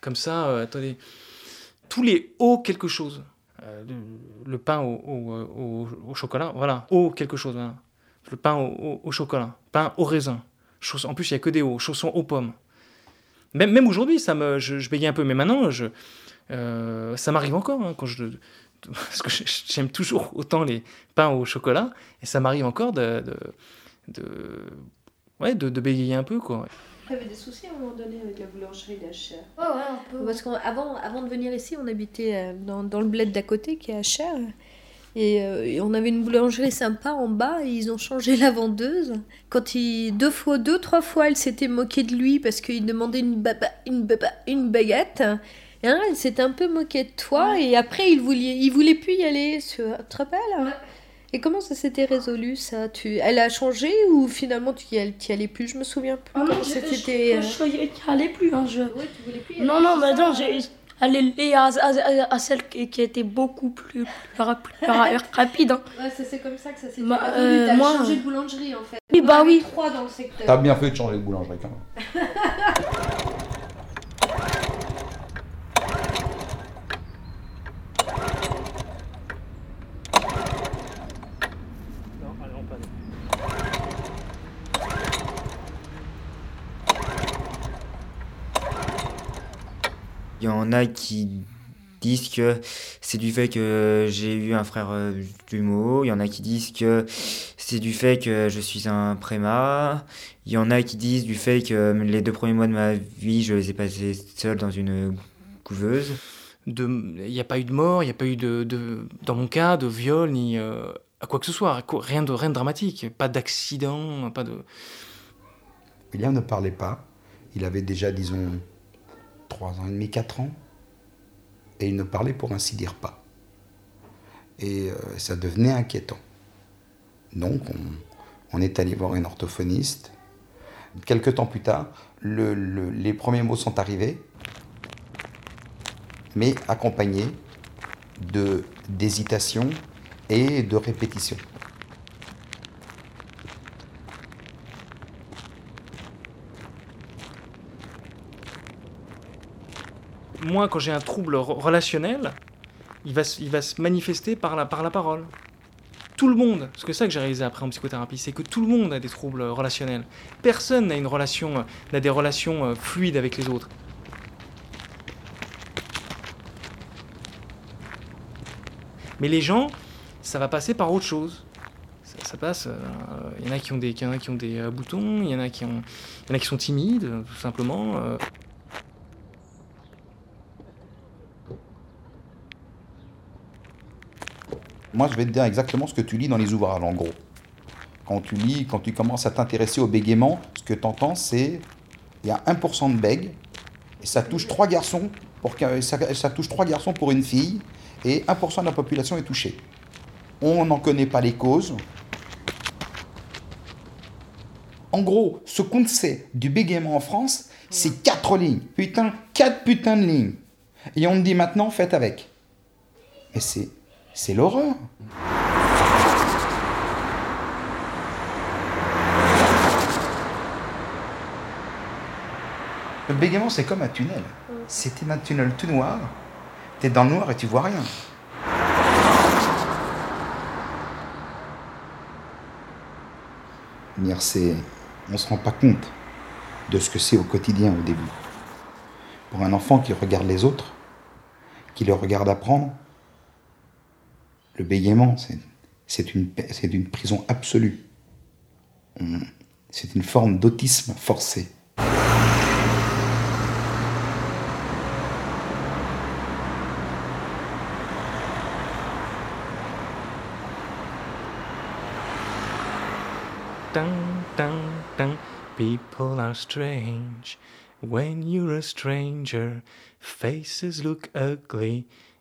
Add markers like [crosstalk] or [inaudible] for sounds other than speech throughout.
comme ça, euh, attendez, tous les hauts quelque chose. Euh, le, pain au, chocolat, voilà, au quelque chose. Le pain au, chocolat, pain au raisin. En plus, il y a que des hauts, chaussons aux pommes. Même, aujourd'hui, ça me, je, je bégaye un peu, mais maintenant, euh, ça m'arrive encore hein, quand je, parce que [laughs] j'aime toujours autant les pains au chocolat, et ça m'arrive encore de, ouais, de bégayer un peu, quoi. Il y avait des soucis à un moment donné avec la boulangerie d'Acher. Ouais, ouais, un peu. Parce qu'avant avant de venir ici, on habitait euh, dans, dans le bled d'à côté qui est à Cher. Et, euh, et on avait une boulangerie sympa en bas et ils ont changé la vendeuse. Quand il, deux fois, deux, trois fois, elle s'était moquée de lui parce qu'il demandait une, baba, une, baba, une baguette. Et là, elle s'était un peu moquée de toi et après, il voulait, il voulait plus y aller. Tu te rappelles Et comment ça s'était résolu ça? Tu... Elle a changé ou finalement tu y allais, tu y allais plus Je me souviens plus. Ah non, je, c'était. je, je, je allais plus. Hein, je... Ouais, tu voulais plus Non, non, mais non, j'ai allé à, à, à, à celle qui, qui était beaucoup plus, plus, plus [laughs] ra- rapide. hein. Ouais, ça, c'est comme ça que ça s'est Bah, euh, T'as moi, changé euh, de boulangerie en fait. Oui, bah oui. trois dans le secteur. T'as bien fait de changer de boulangerie quand même. [laughs] Il y en a qui disent que c'est du fait que j'ai eu un frère euh, jumeau. Il y en a qui disent que c'est du fait que je suis un prémat. Il y en a qui disent du fait que les deux premiers mois de ma vie, je les ai passés seul dans une couveuse. de- il n'y a pas eu de mort, il n'y a pas eu de, de- dans mon cas, de viol, ni euh, à quoi que ce soit, quoi- rien de, rien de dramatique, pas d'accident, pas de... William ne parlait pas. Il avait déjà, disons, 3 ans et demi, 4 ans. Et il ne parlait pour ainsi dire pas. Et euh, ça devenait inquiétant. Donc, on, est allé voir une orthophoniste. Quelques temps plus tard, le- le- les premiers mots sont arrivés, mais accompagnés de- d'hésitation et de répétition. Moi, quand j'ai un trouble re- relationnel, il va, il va se manifester par la, par la parole. Tout le monde, parce que ça que j'ai réalisé après en psychothérapie, c'est que tout le monde a des troubles relationnels. Personne n'a une relation, euh, n'a des relations euh, fluides avec les autres. Mais les gens, ça va passer par autre chose. Ça, passe. Il y en a qui ont des, en qui ont des euh, boutons, il y en a qui ont, y en a qui sont timides, euh, tout simplement. euh. Moi, je vais te dire exactement ce que tu lis dans les ouvrages, en gros. Quand tu lis, quand tu commences à t'intéresser au bégaiement, ce que tu entends, c'est il y a 1% de bègue, et ça touche trois garçons, pour ça, ça touche trois garçons pour une fille, et 1% de la population est touchée. On n'en connaît pas les causes. En gros, ce qu'on sait du bégaiement en France, c'est quatre lignes. Putain, quatre putains de lignes. Et on te dit maintenant, faites avec. Mais c'est, c'est l'horreur. Le bégaiement, c'est comme un tunnel. C'était un tunnel tout noir. T'es dans le noir et tu vois rien. C'est, on se rend pas compte de ce que c'est au quotidien au début. Pour un enfant qui regarde les autres, qui le regarde apprendre, le bégaiement, c'est, une, prison absolue. C'est une forme d'autisme forcé. Dun, dun, dun. People are strange. When you're a stranger, faces look ugly.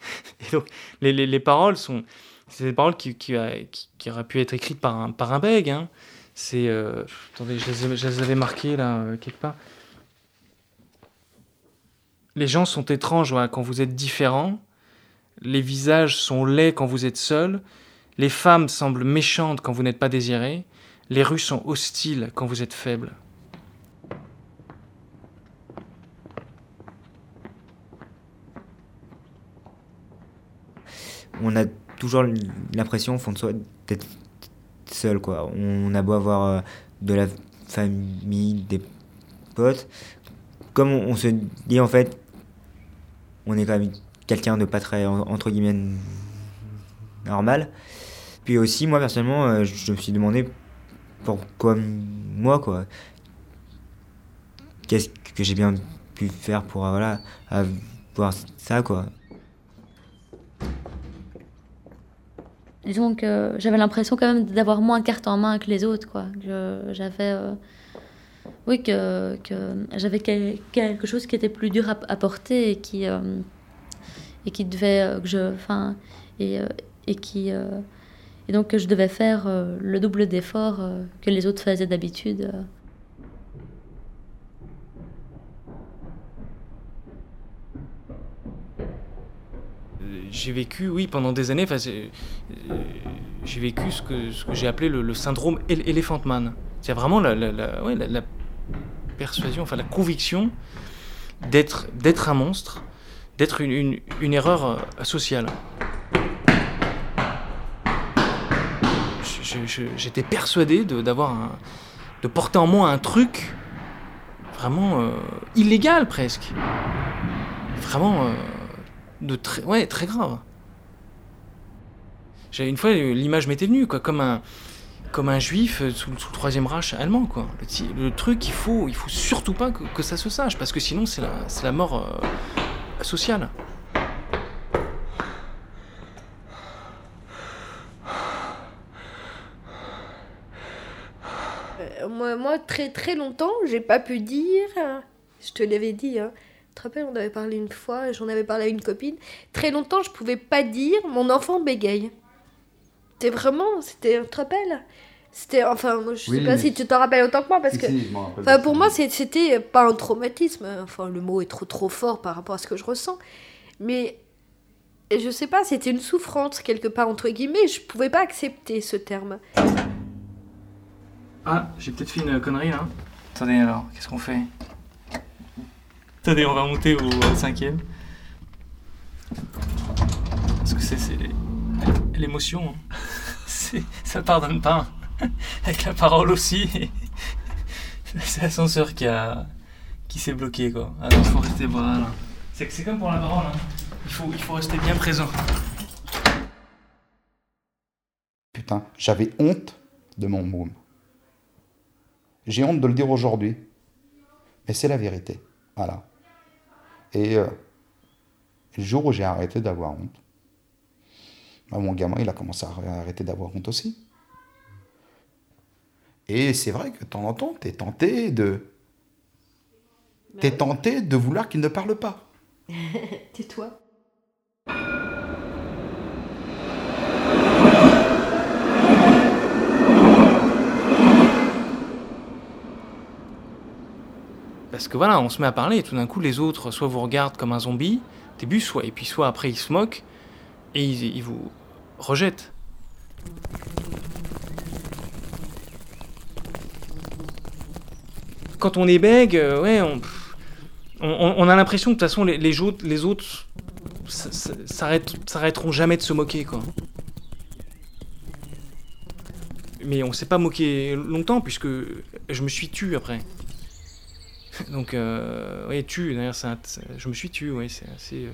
[laughs] Donc, les, les, les paroles sont. C'est des paroles qui, qui, qui, qui, auraient pu être écrites par un, par un bègue. Hein. C'est. Euh, attendez, je les, je les, avais marquées là, euh, quelque part. Les gens sont étranges quand vous êtes différents. Les visages sont laids quand vous êtes seul. Les femmes semblent méchantes quand vous n'êtes pas désiré. Les rues sont hostiles quand vous êtes faible. On a toujours l'impression, au fond de d'être seul, quoi. On a beau avoir euh, de la famille, des potes. Comme on, on se dit, en fait, on est quand même quelqu'un de pas très, entre guillemets, normal. Puis aussi, moi personnellement, euh, je me suis demandé pourquoi moi, quoi. Qu'est-ce que j'ai bien pu faire pour euh, voilà, avoir ça, quoi. Disons que j'avais l'impression quand même d'avoir moins carte en main que les autres, quoi. J'avais. Euh, oui, que, que j'avais quelque chose qui était plus dur à, à porter et qui. Euh, devait. Euh, que je. Enfin. Et, qui. Et donc je devais faire le double d'effort que les autres faisaient d'habitude. Euh. J'ai vécu, oui, pendant des années, j'ai vécu ce que, j'ai appelé le, syndrome Elephant Man. C'est vraiment la, la, persuasion, enfin la conviction d'être un monstre, d'être une, erreur sociale. j'étais persuadé d'avoir de porter en moi un truc vraiment euh, illégal presque. Vraiment euh, de très, ouais, très grave. Une fois l'image m'était venue quoi, comme un comme un juif sous, sous le troisième Reich allemand quoi. Le, truc il faut il faut surtout pas que, que ça se sache parce que sinon c'est la la mort euh, sociale. moi, moi, très très longtemps, j'ai pas pu dire. Je te l'avais dit, hein. Tu te rappelles, on avait parlé une fois, j'en avais parlé à une copine. Très longtemps, je pouvais pas dire mon enfant bégaye. C'était vraiment, c'était, tu te rappelles? C'était, enfin, je sais pas si tu t'en rappelles autant que moi, parce que. enfin, pour moi, c'était pas un traumatisme. Enfin, le mot est trop trop fort par rapport à ce que je ressens. Mais je sais pas, c'était une souffrance quelque part entre guillemets. Je pouvais pas accepter ce terme. Ah, j'ai peut-être fait une connerie là. Attendez alors, qu'est-ce qu'on fait? Attendez, on va monter au cinquième. Parce que c'est l'émotion. Hein. [laughs] Ça pardonne pas. [laughs] Avec la parole aussi. [laughs] C'est l'ascenseur qui a qui s'est bloqué quoi. Ah non, faut rester voilà. C'est comme pour la parole. Hein. Il, faut, il faut rester bien présent. Putain, j'avais honte de mon môme. J'ai honte de le dire aujourd'hui, mais c'est la vérité. Voilà. Et euh, le jour où j'ai arrêté d'avoir honte, bah, mon gamin, il a commencé à arrêter d'avoir honte aussi. Et c'est vrai que de temps en temps, tu es tenté de. Bah T'es tenté de vouloir qu'il ne parle pas. [laughs] Tais-toi. Parce que voilà, on se met à parler et tout d'un coup, les autres, soit vous regardent comme un zombie, début, soit, et puis soit après, ils se moquent et ils, vous rejettent. Quand on est bègue, euh, ouais, on, on, a l'impression que de toute façon, les, autres, les autres s'arrêteront jamais de se moquer, quoi. Mais on s'est pas moqué longtemps, puisque je me suis tu après. Donc, euh, ouais, tu, d'ailleurs, je me suis tu, ouais, c'est assez. Euh...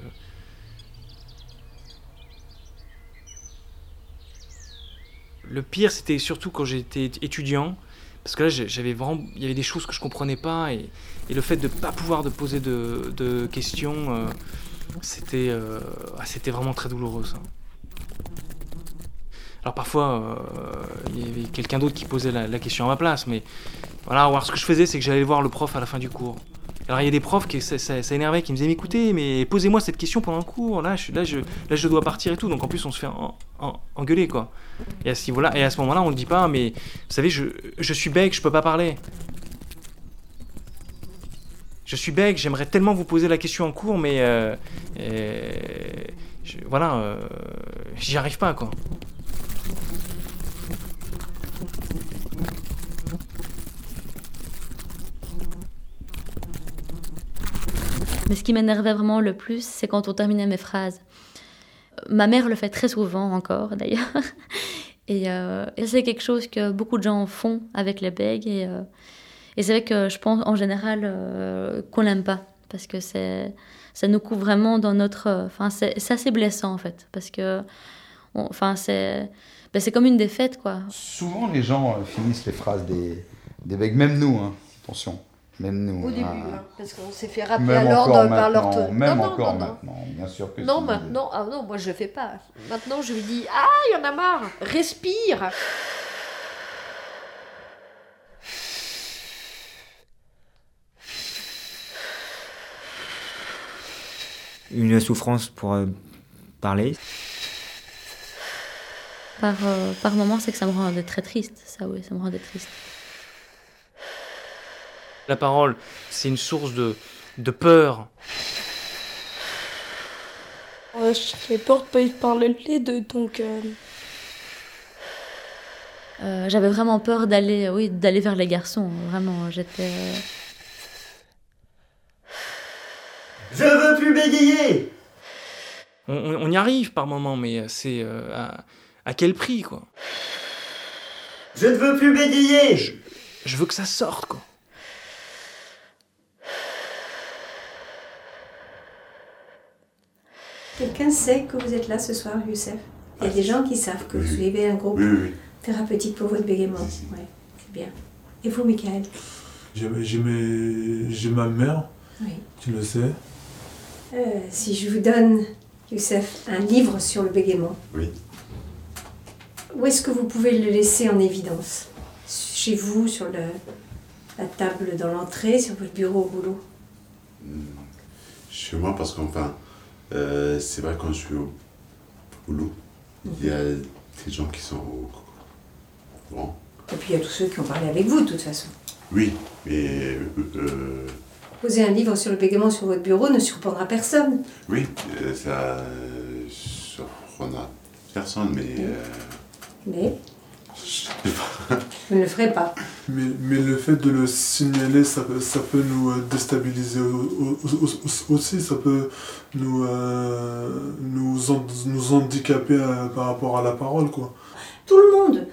Le pire, c'était surtout quand j'étais étudiant, parce que là, j'avais vraiment, il y avait des choses que je comprenais pas, et, le fait de pas pouvoir de poser de, questions, euh, c'était, ah, c'était vraiment très douloureux. Alors parfois, il y avait quelqu'un d'autre qui posait la, question à ma place, mais voilà, alors ce que je faisais, c'est que j'allais voir le prof à la fin du cours. Alors il y a des profs qui ça, énervait, qui me disaient mais écoutez, mais posez-moi cette question pendant le cours. Là, je, là, je, là, je dois partir et tout. Donc en plus, on se fait engueuler quoi. Et à ce ce moment-là, on ne dit pas, mais vous savez, je, je suis bec, je peux pas parler. Je suis bec, j'aimerais tellement vous poser la question en cours, mais euh, voilà, euh, j'y arrive pas quoi. Mais ce qui m'énervait vraiment le plus, c'est quand on terminait mes phrases. Ma mère le fait très souvent encore, [laughs] d'ailleurs. Euh, et, c'est quelque chose que beaucoup de gens font avec les bègues. Et, euh, et c'est vrai que je pense en général euh, qu'on n'aime pas. Parce que ça nous coupe vraiment dans notre. Enfin, c'est, assez blessant en fait. Parce que. enfin, c'est, ben, comme une défaite, quoi. Souvent, les gens finissent les phrases des, des bègues, même nous, hein, attention. Même nous. Au début, hein, parce qu'on s'est fait rappeler à l'ordre par l'ordre. Même encore maintenant, bien sûr que Non, maintenant, ah non, moi je le fais pas. Maintenant, je lui dis Ah, il y en a marre, respire Une souffrance pour euh, parler? Par, euh, par moments, c'est que ça me rend très triste. Ça, oui, ça me rendait triste. La parole, c'est une source de, de peur. Euh, J'ai peur de pas y parler les deux, donc. Euh. Euh, J'avais vraiment peur d'aller, oui, d'aller vers les garçons. Vraiment, j'étais. Je veux plus bégayer. On, y arrive par moment, mais c'est à, à, quel prix, quoi? Je ne veux plus bégayer. Je, je veux que ça sorte, quoi. Quelqu'un sait que vous êtes là ce soir, Youssef Il y a des gens qui savent que vous suivez un groupe thérapeutique pour votre bégaiement. Ouais, c'est bien. Et vous, Michael? J'ai ma mère, oui. tu le sais. Euh, si je vous donne, Youssef, un livre sur le bégaiement, oui. où est-ce que vous pouvez le laisser en évidence? Chez vous, sur le, la table dans l'entrée, sur votre bureau au boulot? Chez moi, parce qu'enfin, euh, c'est vrai quand je suis au boulot, il y a des gens qui sont au courant. Et puis il y a tous ceux qui ont parlé avec vous de toute façon. Oui, mais... Euh, Poser un livre sur le bégaiement sur votre bureau ne surprendra personne. Oui, euh, ça surprendra personne, mais... Mais je ne le ferai pas. Mais, mais, le fait de le signaler, ça, ça peut nous euh, déstabiliser aussi, ça peut nous, euh, nous, nous handicaper euh, par rapport à la parole. Quoi. Tout le monde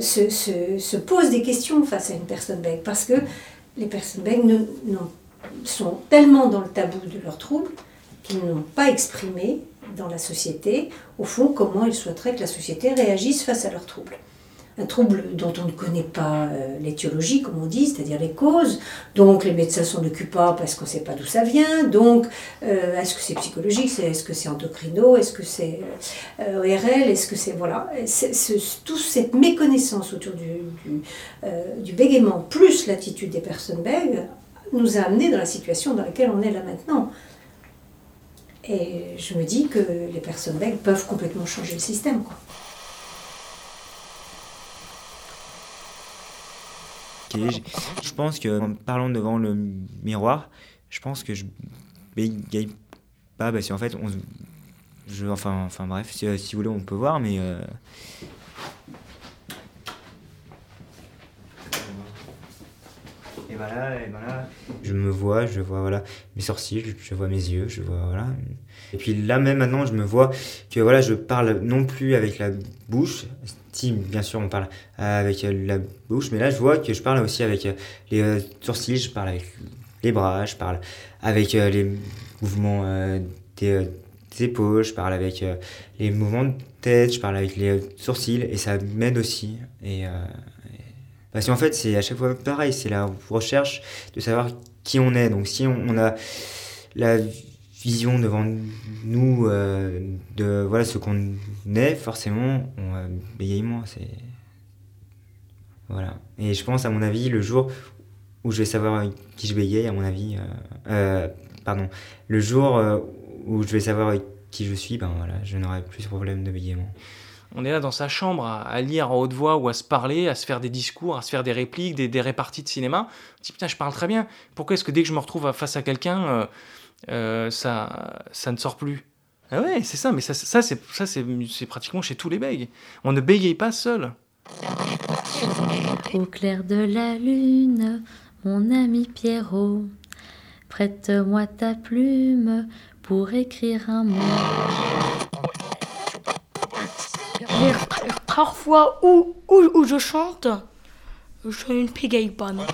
se, se, se, pose des questions face à une personne bègue parce que les personnes bègues sont tellement dans le tabou de leurs troubles qu'ils n'ont pas exprimé dans la société, au fond, comment ils souhaiteraient que la société réagisse face à leurs troubles un trouble dont on ne connaît pas euh, l'étiologie, comme on dit, c'est-à-dire les causes. Donc les médecins s'en occupent pas parce qu'on ne sait pas d'où ça vient. Donc euh, est-ce que c'est psychologique Est-ce que c'est endocrino Est-ce que c'est euh, ORL Est-ce que c'est voilà Toute cette méconnaissance autour du, du, bégaiement plus l'attitude des personnes bègues nous a amené dans la situation dans laquelle on est là maintenant. Et je me dis que les personnes bègues peuvent complètement changer le système. Je pense que en parlant devant le miroir, je pense que je bégaye pas parce qu'en fait, on, je, enfin, enfin bref, si, si, vous voulez, on peut voir, mais. Euh, et voilà, et voilà. Je me vois, je vois voilà mes sourcils, je vois mes yeux, je vois voilà. Et puis là même maintenant, je me vois que voilà, je parle non plus avec la bouche, si, bien sûr, on parle avec euh, la bouche, mais là, je vois que je parle aussi avec euh, les euh, sourcils, je parle avec les bras, je parle avec les mouvements des, épaules, je parle avec les mouvements de tête, je parle avec les sourcils, et ça m'aide aussi. Et, parce qu'en fait, c'est à chaque fois pareil, c'est la recherche de savoir qui on est. Donc, si on, a la vision devant nous euh, de voilà ce qu'on est, forcément, on va bégayer moins. C'est voilà. Et je pense, à mon avis, le jour où je vais savoir qui je bégaye, à mon avis, euh, euh, pardon, le jour où je vais savoir qui je suis, ben voilà, je n'aurai plus ce problème de bégaiement. On est là dans sa chambre à, lire en haute voix ou à se parler, à se faire des discours, à se faire des répliques, des, réparties de cinéma. On putain, je parle très bien. Pourquoi est-ce que dès que je me retrouve face à quelqu'un, euh, ça, ça ne sort plus? Ah ouais, c'est ça, mais ça, ça c'est pratiquement chez tous les bègues. On ne bégaye pas seul. Au clair de la lune, mon ami Pierrot, prête-moi ta plume pour écrire un mot. Parfois, où, où, où je chante, je ne bégaye pas. Non.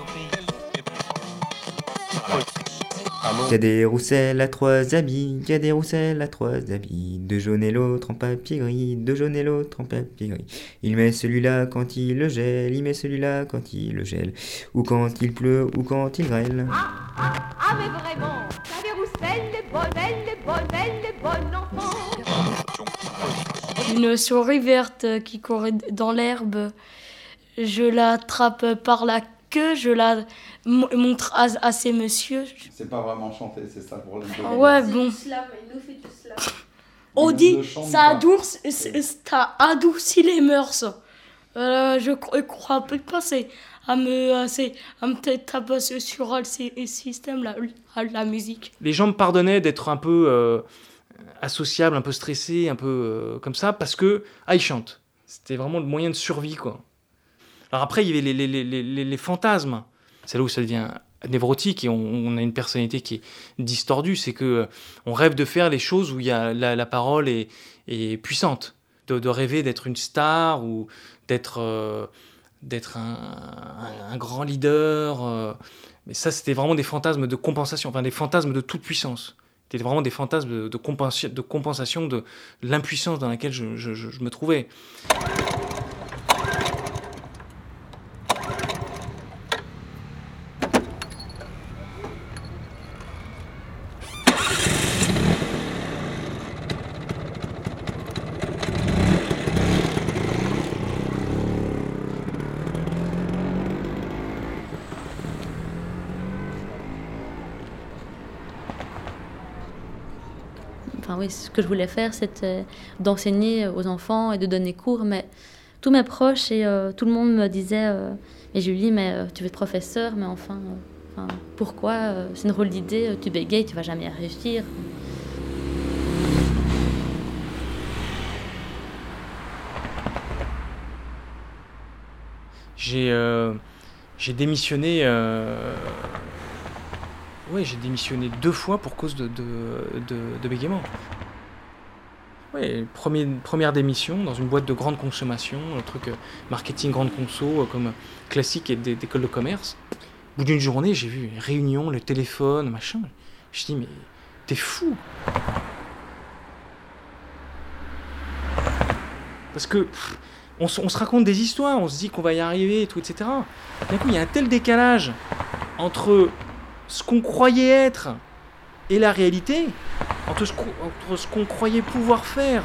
Il y a des rousselles à trois habits, il y a des rousselles à trois habits, deux jaunes et l'autre en papier gris, deux jaunes et l'autre en papier gris. Il met celui-là quand il le gèle, il met celui-là quand il le gèle, ou quand il pleut, ou quand il grêle. Ah, ah, ah, mais vraiment, t'as des rousselles, les bonnes, les bonnes, les bonnes enfants. Une souris verte qui courait dans l'herbe, je l'attrape par la queue, je la montre à, ces messieurs. C'est pas vraiment chanter, c'est ça pour le ah Ouais, bon. On dit, ça adoucit, ça adoucit les mœurs. Euh, je crois peut passer à me, à me taper sur le système, la, la musique. Les gens me pardonnaient d'être un peu euh, associable, un peu stressé, un peu euh, comme ça, parce que, ah, ils chantent. C'était vraiment le moyen de survie, quoi. Alors après, il y avait les, les, les, les fantasmes c'est là où ça devient névrotique et on, a une personnalité qui est distordue, c'est que euh, on rêve de faire les choses où il y a la, parole est, puissante, de, rêver d'être une star ou d'être euh, d'être un, grand leader. Mais ça, c'était vraiment des fantasmes de compensation, enfin des fantasmes de toute puissance. C'était vraiment des fantasmes de, compensation de l'impuissance dans laquelle je me trouvais. oui, ce que je voulais faire, c'était d'enseigner aux enfants et de donner cours, mais tous mes proches et euh, tout le monde me disait euh, Mais Julie, mais euh, tu veux être professeur, mais enfin, pourquoi C'est une drôle d'idée, tu bégayes, tu vas jamais réussir. J'ai j'ai démissionné j'ai démissionné deux fois pour cause de, de, de, bégaiement. Oui, première démission dans une boîte de grande consommation, un truc euh, marketing grande conso euh, comme classique et d'école de commerce. Au bout d'une journée, j'ai vu une réunion, le téléphone, machin. Je dis mais t'es fou. Parce que on, on, se raconte des histoires, on se dit qu'on va y arriver, et tout, etc. D'un coup, il y a un tel décalage entre ce qu'on croyait être et la réalité, entre ce qu'on croyait pouvoir faire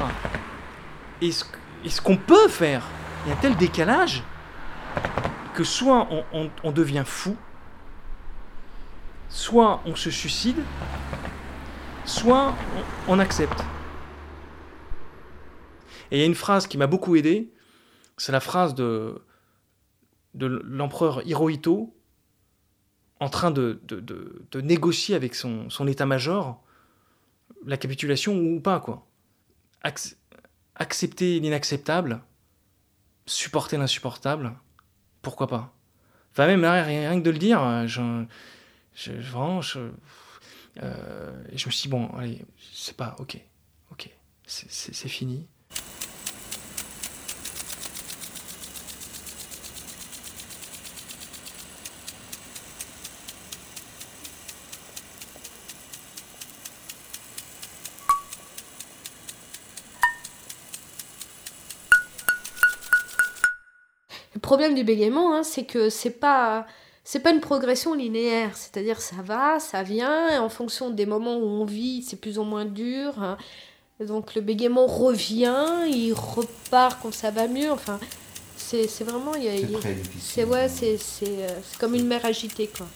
et ce, qu'on peut faire, il y a un tel décalage que soit on, devient fou, soit on se suicide, soit on, accepte. Et il y a une phrase qui m'a beaucoup aidé, c'est la phrase de, de l'empereur Hirohito en train de, de, négocier avec son, son état-major la capitulation ou pas, quoi. accepter l'inacceptable, supporter l'insupportable, pourquoi pas Enfin, même rien, que de le dire, je, je, vraiment, je, euh, je me suis dit, bon, allez, c'est pas, ok, ok, c'est fini. Problème du bégaiement, hein, c'est que c'est pas c'est pas une progression linéaire, c'est-à-dire ça va, ça vient, et en fonction des moments où on vit, c'est plus ou moins dur. hein. Donc le bégaiement revient, il repart quand ça va mieux. Enfin, c'est vraiment. il y a- C'est ouais, euh, c'est comme une mer agitée quoi.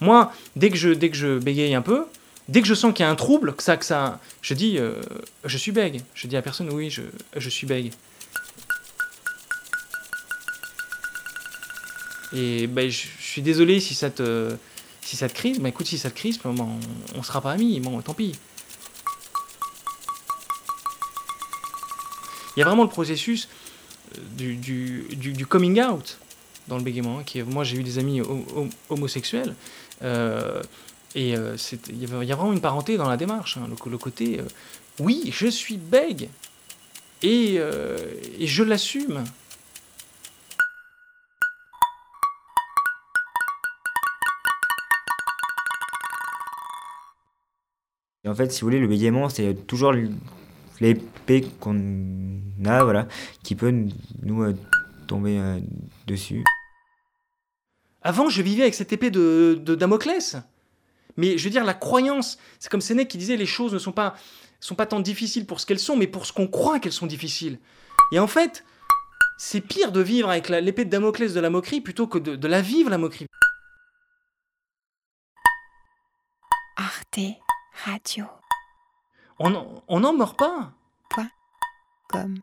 Moi, dès que je, dès que je bégaye un peu, dès que je sens qu'il y a un trouble, que ça, que ça, je dis, euh, je suis bègue. Je dis à personne, oui, je, je suis bègue. Et ben, je, suis désolé si ça te, si ça te crise. Mais écoute, si ça te crise, ben, on, on sera pas amis. Bon, tant pis. Il y a vraiment le processus euh, du, du, coming out dans le bégaiement. hein, moi, j'ai eu des amis ho- ho- homosexuels. Euh, et euh, il y, a vraiment une parenté dans la démarche. hein, le, côté, euh, oui, je suis bègue. Et, je l'assume. En fait, si vous voulez, le bégaiement, c'est toujours l'épée qu'on a, voilà, qui peut nous tomber dessus. Avant, je vivais avec cette épée de, de Damoclès. Mais je veux dire, la croyance, c'est comme Sénèque qui disait les choses ne sont pas, sont pas tant difficiles pour ce qu'elles sont, mais pour ce qu'on croit qu'elles sont difficiles. Et en fait, c'est pire de vivre avec l'épée de Damoclès de la moquerie plutôt que de, de la vivre, la moquerie. Arte Radio. On n'en- on meurt pas. Comme